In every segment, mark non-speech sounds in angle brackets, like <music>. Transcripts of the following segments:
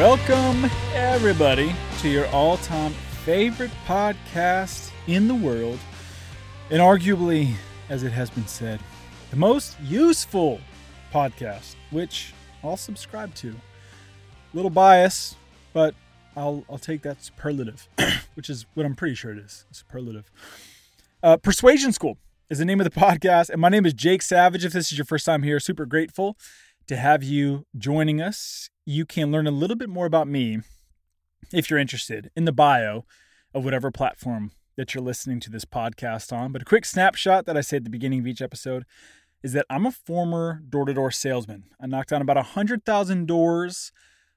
Welcome, everybody, to your all time favorite podcast in the world, and arguably, as it has been said, the most useful podcast, which I'll subscribe to. Little bias, but I'll, I'll take that superlative, <clears throat> which is what I'm pretty sure it is superlative. Uh, Persuasion School is the name of the podcast, and my name is Jake Savage. If this is your first time here, super grateful to have you joining us. You can learn a little bit more about me if you're interested in the bio of whatever platform that you're listening to this podcast on. But a quick snapshot that I say at the beginning of each episode is that I'm a former door to door salesman. I knocked on about 100,000 doors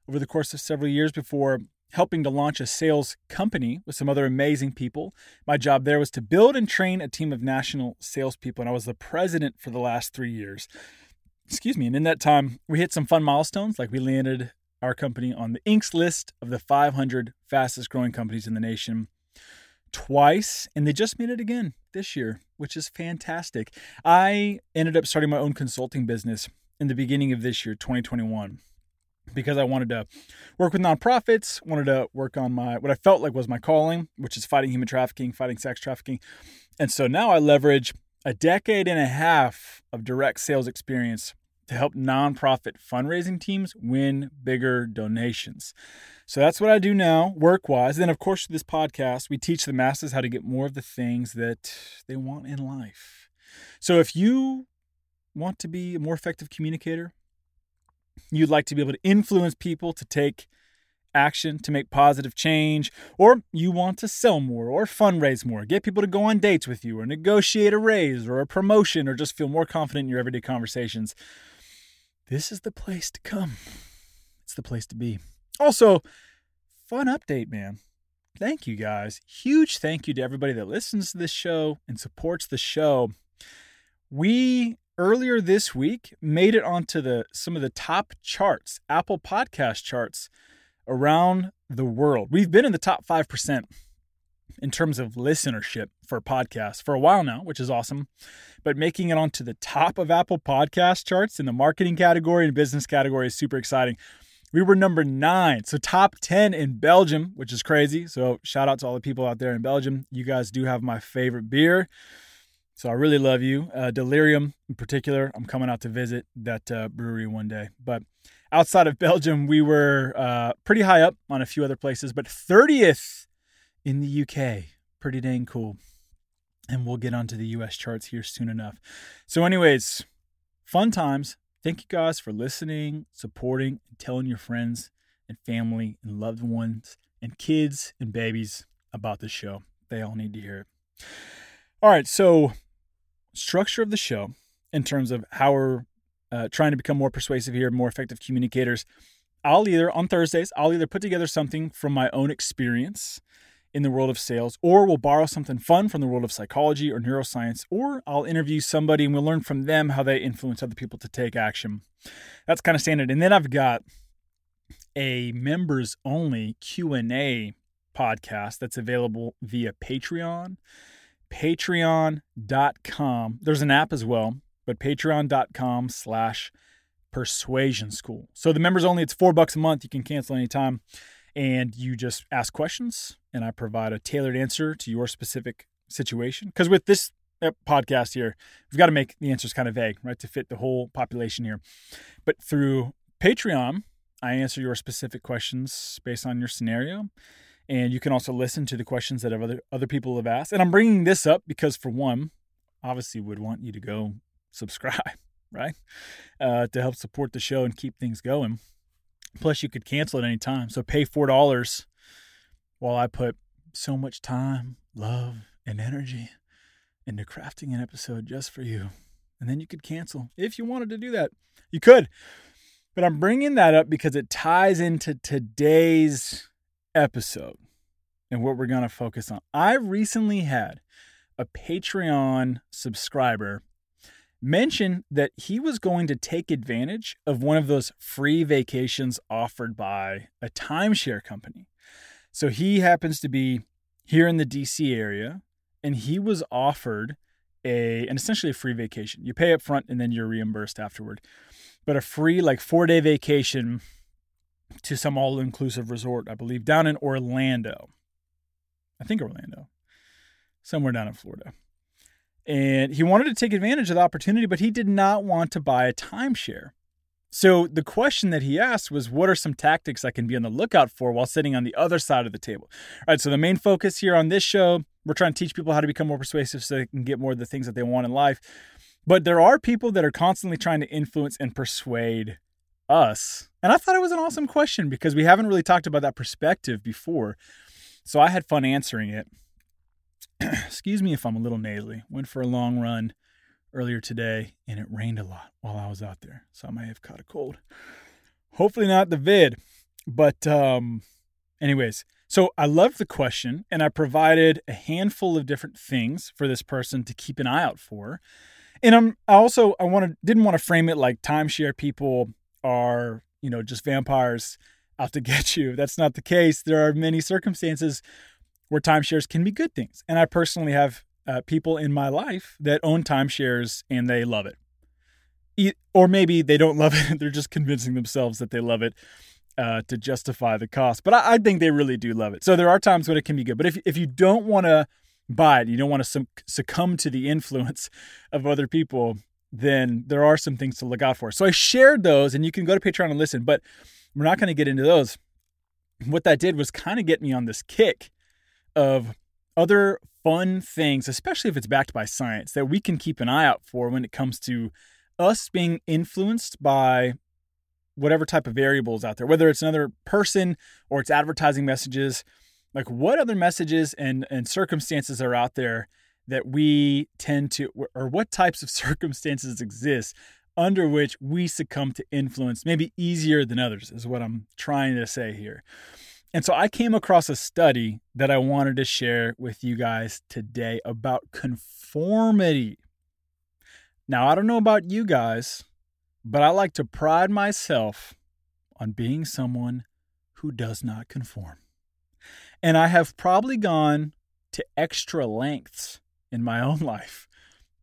over the course of several years before helping to launch a sales company with some other amazing people. My job there was to build and train a team of national salespeople, and I was the president for the last three years. Excuse me. And in that time, we hit some fun milestones, like we landed our company on the Inc.'s list of the 500 fastest growing companies in the nation twice, and they just made it again this year, which is fantastic. I ended up starting my own consulting business in the beginning of this year, 2021 because I wanted to work with nonprofits, wanted to work on my what I felt like was my calling, which is fighting human trafficking, fighting sex trafficking. And so now I leverage a decade and a half of direct sales experience to help nonprofit fundraising teams win bigger donations. So that's what I do now, work wise. Then, of course, this podcast, we teach the masses how to get more of the things that they want in life. So if you want to be a more effective communicator, you'd like to be able to influence people to take action to make positive change, or you want to sell more or fundraise more, get people to go on dates with you, or negotiate a raise or a promotion, or just feel more confident in your everyday conversations, this is the place to come. It's the place to be. Also, fun update, man. Thank you guys. Huge thank you to everybody that listens to this show and supports the show. We earlier this week made it onto the some of the top charts, Apple Podcast charts around the world. We've been in the top 5% in terms of listenership for podcasts for a while now, which is awesome. But making it onto the top of Apple Podcast charts in the marketing category and business category is super exciting. We were number nine, so top 10 in Belgium, which is crazy. So, shout out to all the people out there in Belgium. You guys do have my favorite beer. So I really love you. Uh, Delirium in particular, I'm coming out to visit that uh, brewery one day. But outside of Belgium, we were uh, pretty high up on a few other places, but 30th in the UK. Pretty dang cool. And we'll get onto the US charts here soon enough. So, anyways, fun times. Thank you guys for listening, supporting, and telling your friends and family and loved ones and kids and babies about the show. They all need to hear it. All right, so structure of the show in terms of how we're uh, trying to become more persuasive here, more effective communicators. I'll either, on Thursdays, I'll either put together something from my own experience in the world of sales, or we'll borrow something fun from the world of psychology or neuroscience, or I'll interview somebody and we'll learn from them how they influence other people to take action. That's kind of standard. And then I've got a members only Q&A podcast that's available via Patreon patreon.com. There's an app as well, but patreon.com slash persuasion school. So the members only, it's four bucks a month. You can cancel anytime. And you just ask questions, and I provide a tailored answer to your specific situation. Because with this uh, podcast here, we've got to make the answers kind of vague, right, to fit the whole population here. But through Patreon, I answer your specific questions based on your scenario and you can also listen to the questions that other other people have asked. And I'm bringing this up because, for one, obviously would want you to go subscribe, <laughs> right, uh, to help support the show and keep things going. Plus, you could cancel at any time. So pay four dollars while I put so much time, love, and energy into crafting an episode just for you. And then you could cancel if you wanted to do that. You could. But I'm bringing that up because it ties into today's episode and what we're going to focus on. I recently had a Patreon subscriber mention that he was going to take advantage of one of those free vacations offered by a timeshare company. So he happens to be here in the DC area and he was offered a an essentially a free vacation. You pay up front and then you're reimbursed afterward. But a free like 4-day vacation to some all inclusive resort, I believe, down in Orlando. I think Orlando, somewhere down in Florida. And he wanted to take advantage of the opportunity, but he did not want to buy a timeshare. So the question that he asked was, What are some tactics I can be on the lookout for while sitting on the other side of the table? All right, so the main focus here on this show, we're trying to teach people how to become more persuasive so they can get more of the things that they want in life. But there are people that are constantly trying to influence and persuade us. And I thought it was an awesome question because we haven't really talked about that perspective before. So I had fun answering it. <clears throat> Excuse me if I'm a little nasally. Went for a long run earlier today and it rained a lot while I was out there. So I may have caught a cold. Hopefully not the vid. But um anyways, so I loved the question and I provided a handful of different things for this person to keep an eye out for. And I'm I also I wanted didn't want to frame it like timeshare people are, you know, just vampires out to <laughs> get you. That's not the case. There are many circumstances where timeshares can be good things. And I personally have uh, people in my life that own timeshares and they love it. or maybe they don't love <laughs> it. They're just convincing themselves that they love it uh, to justify the cost. But I, I, think they really do love it. So there are times when it can be good. But if, if you don't want to buy it, you don't want to succumb to the <laughs> influence of other people, then there are some things to look out for. So I shared those, and you can go to Patreon and listen, but we're not going to get into those. What that did was kind of get me on this kick of other fun things, especially if it's backed by science, that we can keep an eye out for when it comes to us being influenced by whatever type of variables out there, whether it's another person or it's advertising messages. Like, what other messages and, and circumstances are out there that we tend to, or what types of <laughs> circumstances exist under which we succumb to influence, maybe easier than others, is what I'm trying to say here. And so I came across a study that I wanted to share with you guys today about conformity. Now, I don't know about you guys, but I like to pride myself on being someone who does not conform. And I have probably gone to extra lengths in my own life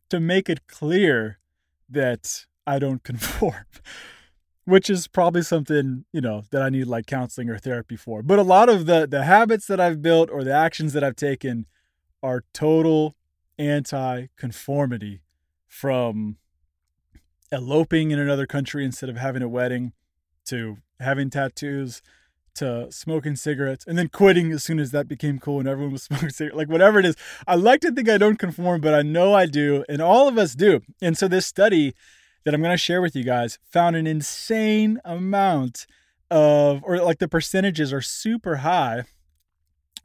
to make it clear that I don't <laughs> conform, which is probably something, you know, that I need like counseling or therapy for. But a lot of the the habits that I've built or the actions that I've taken are total anti-conformity from eloping in another country instead of having a wedding to having tattoos to smoking cigarettes and then quitting as soon as that became cool and everyone was <laughs> smoking cigarettes. Like whatever it is. I like to think I don't conform, but I know I do. And all of us do. And so this study that I'm going to share with you guys found an insane amount of, or like the percentages are super high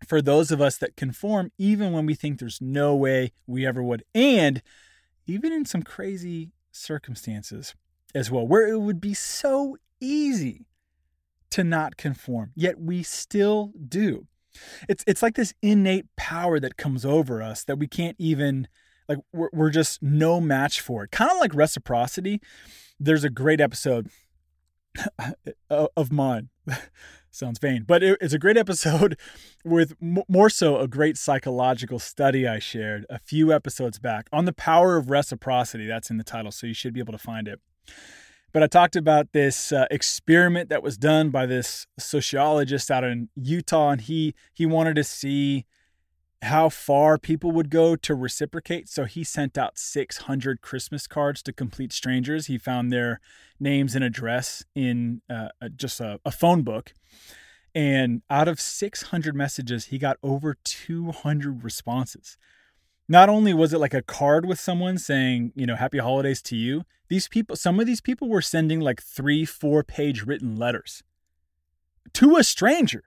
for those of us that conform, even when we think there's no way we ever would. And even in some crazy circumstances as well, where it would be so easy to not conform, yet we still do. It's it's like this innate power that comes over us that we can't even like we're, we're just no match for it. Kind of like reciprocity. There's a great episode <laughs> of mine. <laughs> Sounds vain, but it, it's a great episode <laughs> with more so a great psychological study I shared a few episodes back on the power of reciprocity. That's in the title, so you should be able to find it. But I talked about this uh, experiment that was done by this sociologist out in Utah, and he he wanted to see how far people would go to reciprocate. So he sent out 600 Christmas cards to complete strangers. He found their names and address in uh, just a, a phone book. And out of 600 messages, he got over 200 responses not only was it like a card with someone saying, you know, happy holidays to you, these people, some of these people were sending like three, four page written letters to a stranger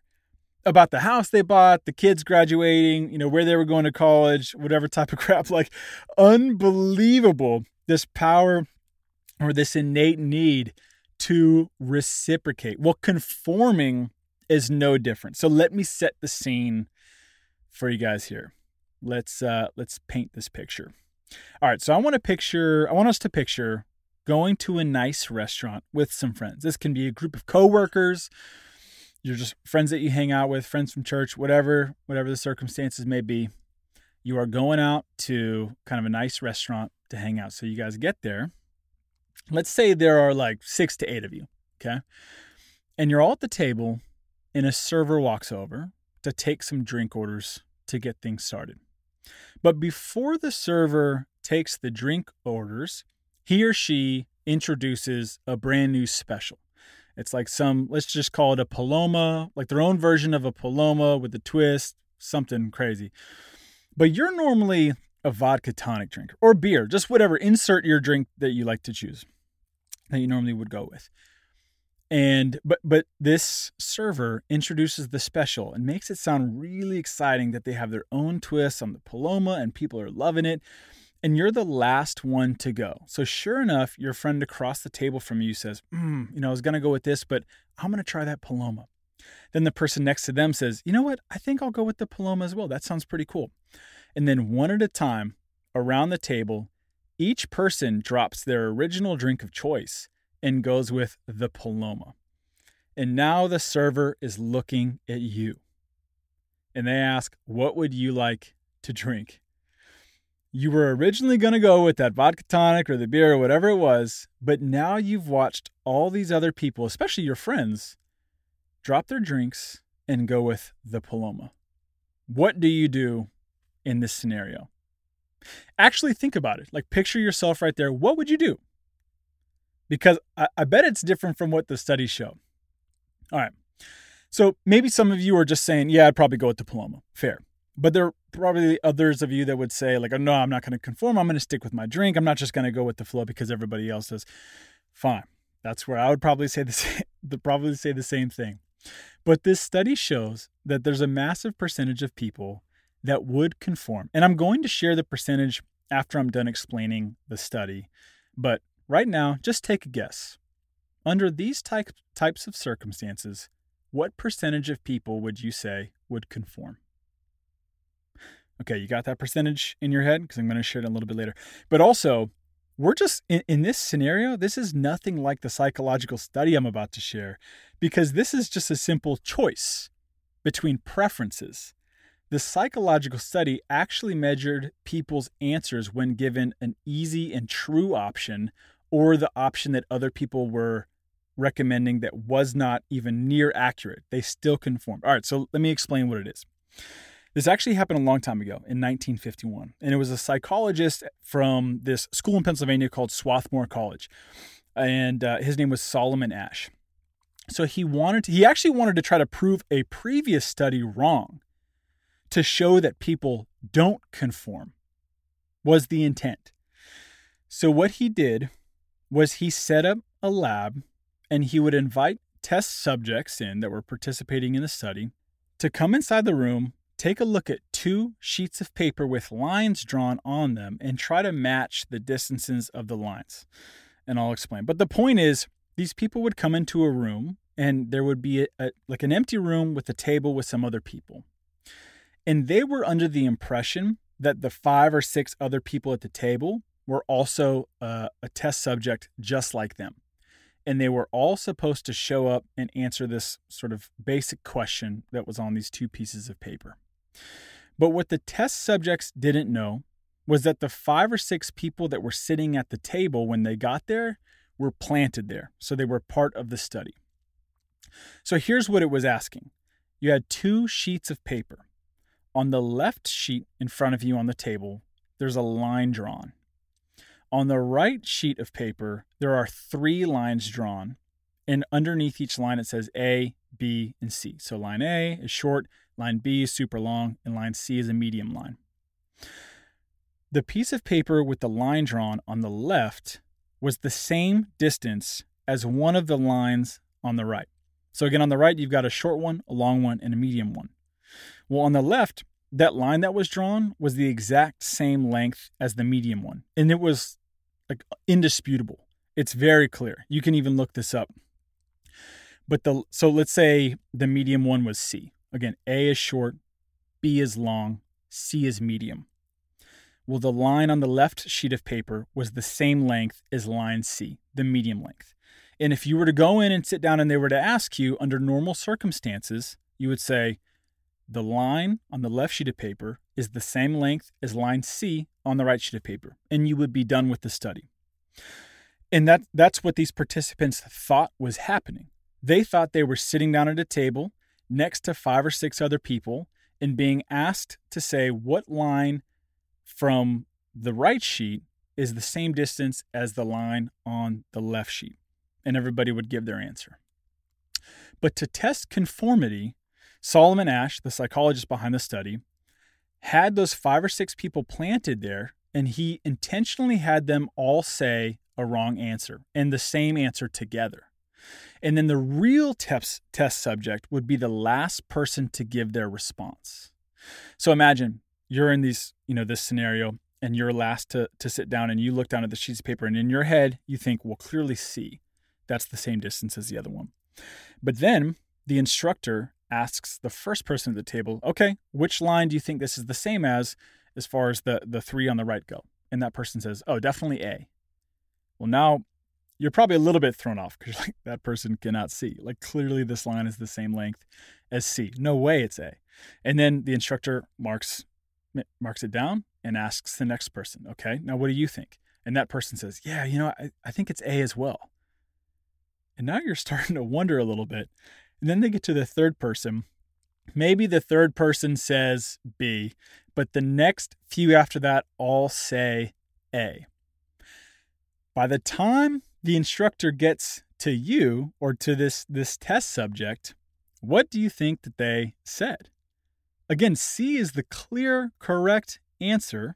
about the house they bought, the kids graduating, you know, where they were going to college, whatever type of <laughs> crap. Like, unbelievable this power or this innate need to reciprocate. Well, conforming is no different. So, let me set the scene for you guys here let's uh, let's paint this picture. All right, so I want to picture. I want us to picture going to a nice restaurant with some friends. This can be a group of coworkers. You're just friends that you hang out with, friends from church, whatever, whatever the circumstances may be. You are going out to kind of a nice restaurant to hang out. So you guys get there. Let's say there are like six to eight of you. Okay. And you're all at the table, and a server walks over to take some drink orders to get things started. But before the server takes the drink orders, he or she introduces a brand new special. It's like some, let's just call it a Paloma, like their own version of a Paloma with a twist, something crazy. But you're normally a vodka tonic drinker or beer, just whatever. Insert your drink that you like to choose that you normally would go with. And but but this server introduces the special and makes it sound really exciting that they have their own twist on the Paloma and people are loving it. And you're the last one to go. So sure enough, your friend across the table from you says, mm, you know, I was gonna go with this, but I'm gonna try that Paloma. Then the person next to them says, you know what? I think I'll go with the Paloma as well. That sounds pretty cool. And then one at a time around the table, each person drops their original drink of choice and goes with the Paloma. And now the server is looking at you. And they ask, What would you like to drink? You were originally going to go with that vodka tonic or the beer or whatever it was, but now you've watched all these other people, especially your friends, drop their drinks and go with the Paloma. What do you do in this scenario? Actually, think about it. Like, picture yourself right there. What would you do? Because I, I bet it's different from what the studies show. All right. So maybe some of you are just saying, yeah, I'd probably go with the Paloma. Fair. But there probably others of you that would say, like, oh, no, I'm not going to conform. I'm going to stick with my drink. I'm not just going to go with the flow because everybody else does. Fine. That's where I would probably say the <laughs> same, probably say the same thing. But this study shows that there's a massive percentage of people that would conform. And I'm going to share the percentage after I'm done explaining the study. But right now, just take a guess. Under these type, types of circumstances, what percentage of people would you say would conform? Okay, you got that percentage in your head? Because I'm going to share it a little bit later. But also, we're just in, in this scenario, this is nothing like the psychological study I'm about to share, because this is just a simple choice between preferences. The psychological study actually measured people's answers when given an easy and true option or the option that other people were recommending that was not even near accurate. They still conformed. All right, so let me explain what it is. This actually happened a long time ago in 1951, and it was a psychologist from this school in Pennsylvania called Swarthmore College, and uh, his name was Solomon Asch. So he wanted to, he actually wanted to try to prove a previous study wrong to show that people don't conform was the intent. So what he did was he set up a lab and he would invite test subjects in that were participating in the study to come inside the room, take a look at two sheets of paper with lines drawn on them and try to match the distances of the lines. And I'll explain. But the point is these people would come into a room and there would be a, a, like an empty room with a table with some other people. And they were under the impression that the five or six other people at the table were also uh, a test subject just like them. And they were all supposed to show up and answer this sort of basic question that was on these two pieces of paper. But what the test subjects didn't know was that the five or six people that were sitting at the table when they got there were planted there. So they were part of the study. So here's what it was asking you had two sheets of paper. On the left sheet in front of you on the table, there's a line drawn. On the right sheet of paper, there are three lines drawn, and underneath each line it says A, B, and C. So line A is short, line B is super long, and line C is a medium line. The piece of paper with the line drawn on the left was the same distance as one of the lines on the right. So again, on the right, you've got a short one, a long one, and a medium one. Well, on the left, that line that was drawn was the exact same length as the medium one. And it was like indisputable. It's very clear. You can even look this up. But the so let's say the medium one was C. Again, A is short, B is long, C is medium. Well, the line on the left sheet of paper was the same length as line C, the medium length. And if you were to go in and sit down and they were to ask you under normal circumstances, you would say, the line on the left sheet of paper is the same length as line C on the right sheet of paper, and you would be done with the study. And that, that's what these participants thought was happening. They thought they were sitting down at a table next to five or six other people and being asked to say what line from the right sheet is the same distance as the line on the left sheet. And everybody would give their answer. But to test conformity, Solomon Asch, the psychologist behind the study, had those five or six people planted there, and he intentionally had them all say a wrong answer and the same answer together. And then the real test, test subject would be the last person to give their response. So imagine you're in these, you know, this scenario and you're last to, to sit down and you look down at the sheets of paper and in your head you think, well, clearly see That's the same distance as the other one. But then the instructor asks the first person at the table, okay, which line do you think this is the same as as far as the, the three on the right go? And that person says, oh, definitely A. Well, now you're probably a little bit thrown off because <laughs> like that person cannot see. Like clearly this line is the same length as C. No way it's A. And then the instructor marks marks it down and asks the next person, okay, now what do you think? And that person says, yeah, you know, I, I think it's A as well. And now you're <laughs> starting to wonder a little bit. And then they get to the third person. Maybe the third person says B, but the next few after that all say A. By the time the instructor gets to you or to this this test subject, what do you think that they said? Again, C is the clear correct answer.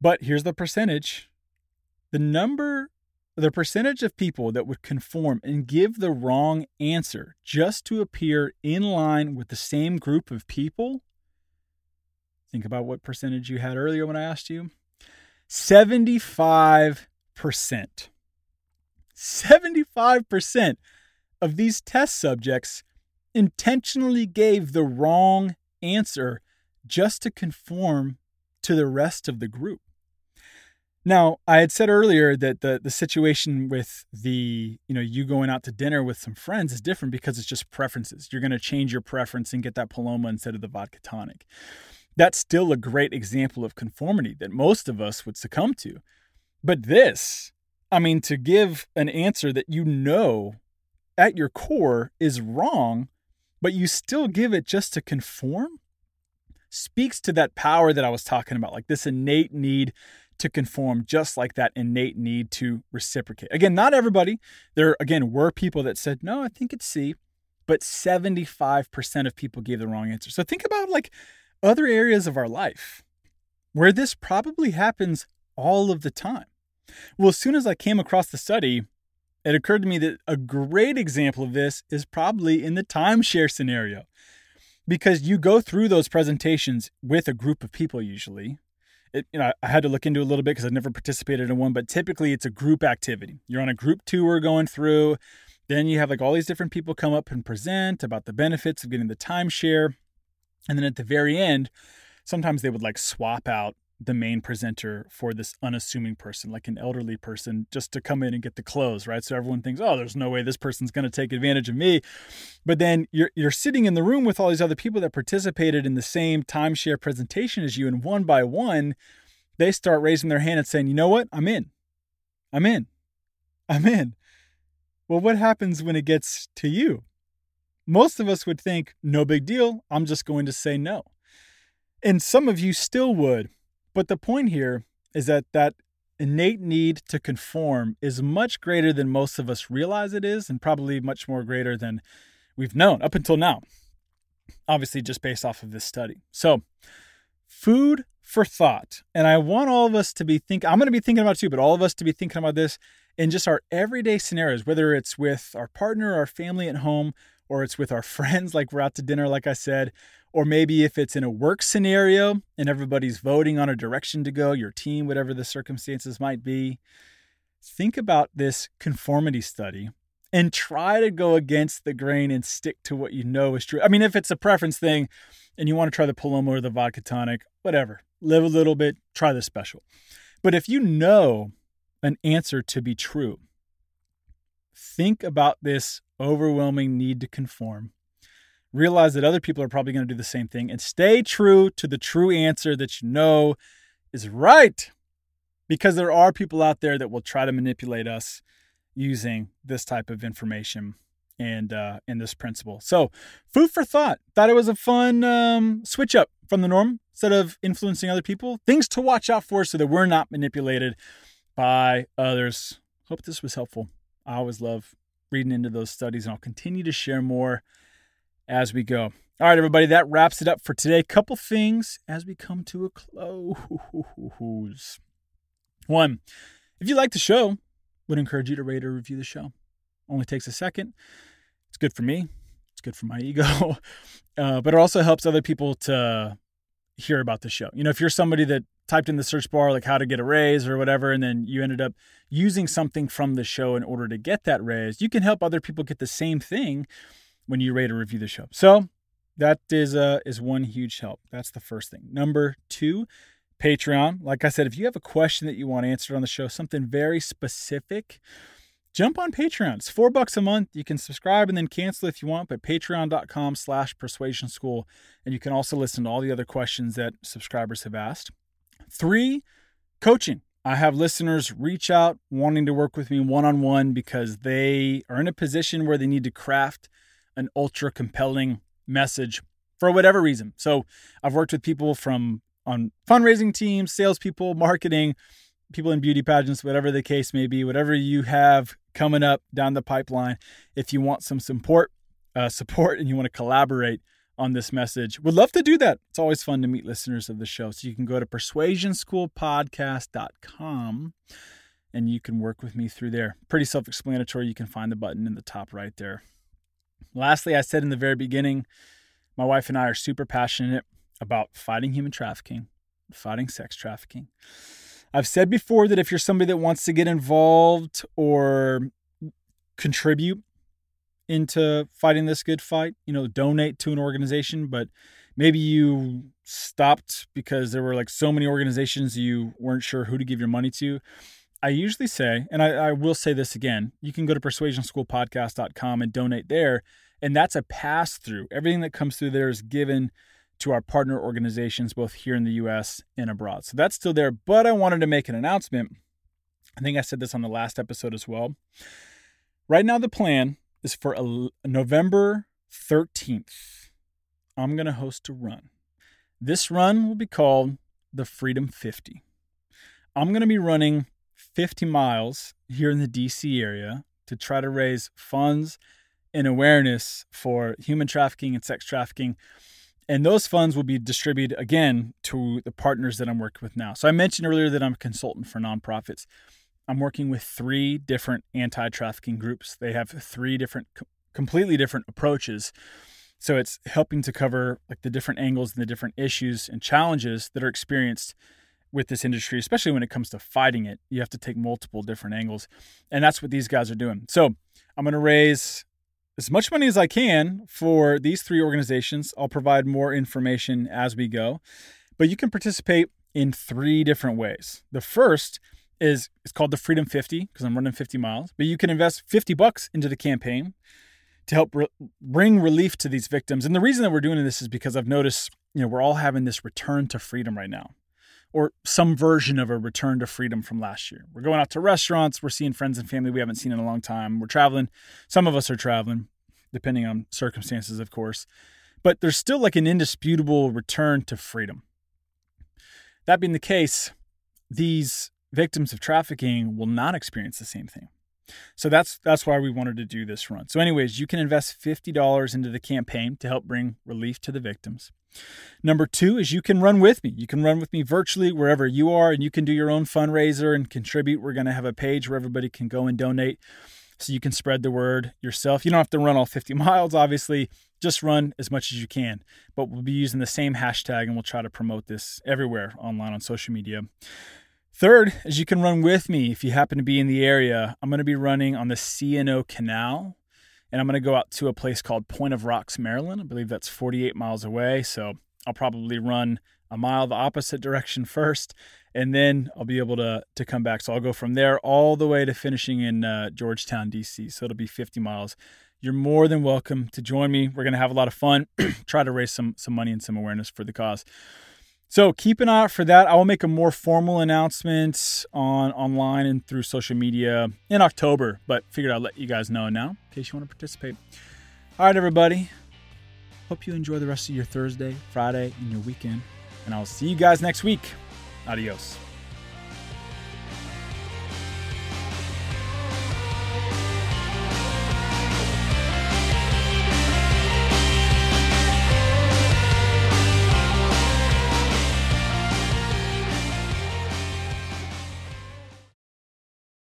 But here's the percentage. The number the percentage of people that would conform and give the wrong answer just to appear in line with the same group of people. Think about what percentage you had earlier when I asked you. 75 percent 75% of these test subjects intentionally gave the wrong answer just to conform to the rest of the group. Now, I had said earlier that the the situation with the, you know, you going out to dinner with some friends is different because it's just preferences. You're going to change your preference and get that Paloma instead of the vodka tonic. That's still a great example of conformity that most of us would succumb to. But this, I mean, to give an answer that you know at your core is wrong, but you still give it just to conform, speaks to that power that I was talking about, like this innate need to conform, just like that innate need to reciprocate. Again, not everybody. There, again, were people that said, no, I think it's C, but 75% of people gave the wrong answer. So think about like other areas of our life where this probably happens all of the time. Well, as soon as I came across the study, it occurred to me that a great example of this is probably in the timeshare scenario. Because you go through those presentations with a group of people usually. It, you know, I had to look into a little bit because I've never participated in one, but typically it's a group activity. You're on a group tour going through. Then you have like all these different people come up and present about the benefits of getting the timeshare. And then at the very end, sometimes they would like swap out the main presenter for this unassuming person, like an elderly person, just to come in and get the close, right? So everyone thinks, oh, there's no way this person's going to take advantage of me. But then you're you're sitting in the room with all these other people that participated in the same timeshare presentation as you, and one by one, they start raising their hand and saying, you know what? I'm in. I'm in. I'm in. Well, what happens when it gets to you? Most of us would think, no big deal. I'm just going to say no. And some of you still would but the point here is that that innate need to conform is much greater than most of us realize it is, and probably much more greater than we've known up until now. Obviously, just based off of this study. So, food for thought. And I want all of us to be thinking, I'm going to be thinking about too, but all of us to be thinking about this in just our everyday scenarios, whether it's with our partner, our family at home, or it's with our <laughs> friends, like we're out to dinner, like I said, or maybe if it's in a work scenario and everybody's voting on a direction to go, your team, whatever the circumstances might be, think about this conformity study and try to go against the grain and stick to what you know is true. I mean, if it's a preference thing and you want to try the Paloma or the vodka tonic, whatever, live a little bit, try the special. But if you know an answer to be true, think about this overwhelming need to conform realize that other people are probably going to do the same thing, and stay true to the true answer that you know is right. Because there are people out there that will try to manipulate us using this type of information and uh, in this principle. So, food for thought. Thought it was a fun um, switch up from the norm. Instead of influencing other people, things to watch out for so that we're not manipulated by others. Hope this was helpful. I always love reading into those studies, and I'll continue to share more as we go. All right, everybody, that wraps it up for today. Couple things as we come to a close. One, if you like the show, would encourage you to rate or review the show. Only takes a second. It's good for me. It's good for my <laughs> ego, uh, but it also helps other people to hear about the show. You know, if you're somebody that typed in the search bar like how to get a raise or whatever, and then you ended up using something from the show in order to get that raise, you can help other people get the same thing when you rate or review the show. So that is uh, is one huge help. That's the first thing. Number two, Patreon. Like I said, if you have a question that you want answered on the show, something very specific, jump on Patreon. It's four bucks a month. You can subscribe and then cancel if you want, but patreon.com slash persuasion school. And you can also listen to all the other questions that subscribers have asked. Three, coaching. I have listeners reach out wanting to work with me one on one because they are in a position where they need to craft an ultra compelling message for whatever reason. So I've worked with people from on fundraising teams, salespeople, marketing, people in beauty pageants, whatever the case may be, whatever you have coming up down the pipeline. If you want some support, uh, support, and you want to collaborate on this message, would love to do that. It's always fun to meet listeners of the show. So you can go to persuasionschoolpodcast.com and you can work with me through there. Pretty self-explanatory. You can find the button in the top right there. Lastly, I said in the very beginning, my wife and I are super passionate about fighting human trafficking, fighting sex trafficking. I've said before that if you're somebody that wants to get involved or contribute into fighting this good fight, you know, donate to an organization, but maybe you stopped because there were like so many organizations you weren't sure who to give your money to. I usually say, and I, I will say this again, you can go to persuasionschoolpodcast.com and donate there. And that's a pass through. Everything that comes through there is given to our partner organizations, both here in the US and abroad. So that's still there. But I wanted to make an announcement. I think I said this on the last episode as well. Right now, the plan is for a, November 13th. I'm going to host a run. This run will be called the Freedom 50. I'm going to be running 50 miles here in the DC area to try to raise funds and awareness for human trafficking and sex trafficking and those funds will be distributed again to the partners that I'm working with now. So I mentioned earlier that I'm a consultant for nonprofits. I'm working with three different anti trafficking groups. They have three different, completely different approaches. So it's helping to cover like the different angles and the different issues and challenges that are experienced with this industry, especially when it comes to fighting it. You have to take multiple different angles. And that's what these guys are doing. So I'm going to raise as much money as I can for these three organizations. I'll provide more information as we go. But you can participate in three different ways. The first is it's called the Freedom 50 because I'm running 50 miles, but you can invest 50 bucks into the campaign to help re- bring relief to these victims. And the reason that we're doing this is because I've noticed, you know, we're all having this return to freedom right now or some version of a return to freedom from last year. We're going out to restaurants, we're seeing friends and family we haven't seen in a long time. We're traveling. Some of us are traveling, depending on circumstances, of course. But there's still like an indisputable return to freedom. That being the case, these victims of trafficking will not experience the same thing. So that's that's why we wanted to do this run. So anyways, you can invest $50 into the campaign to help bring relief to the victims. Number two is you can run with me. You can run with me virtually wherever you are, and you can do your own fundraiser and contribute. We're going to have a page where everybody can go and donate so you can spread the word yourself. You don't have to run all 50 <laughs> miles, obviously, just run as much as you can. But we'll be using the same hashtag and we'll try to promote this everywhere online on social media. Third is you can run with me if you happen to be in the area. I'm going to be running on the C&O Canal and I'm going to go out to a place called Point of Rocks, Maryland. I believe that's 48 miles away. So I'll probably run a mile the opposite direction <laughs> first, and then I'll be able to to come back. So I'll go from there all the way to finishing in uh, Georgetown, DC. So it'll be 50 miles. You're more than welcome to join me. We're gonna have a lot of fun. <clears throat> Try to raise some some money and some awareness for the cause. So keep an eye out for that. I will make a more formal announcement on online and through social media in October, but figured I'd let you guys know now in case you want to participate. All right, everybody. Hope you enjoy the rest of your Thursday, Friday, and your weekend. And I'll see you guys next week. Adios.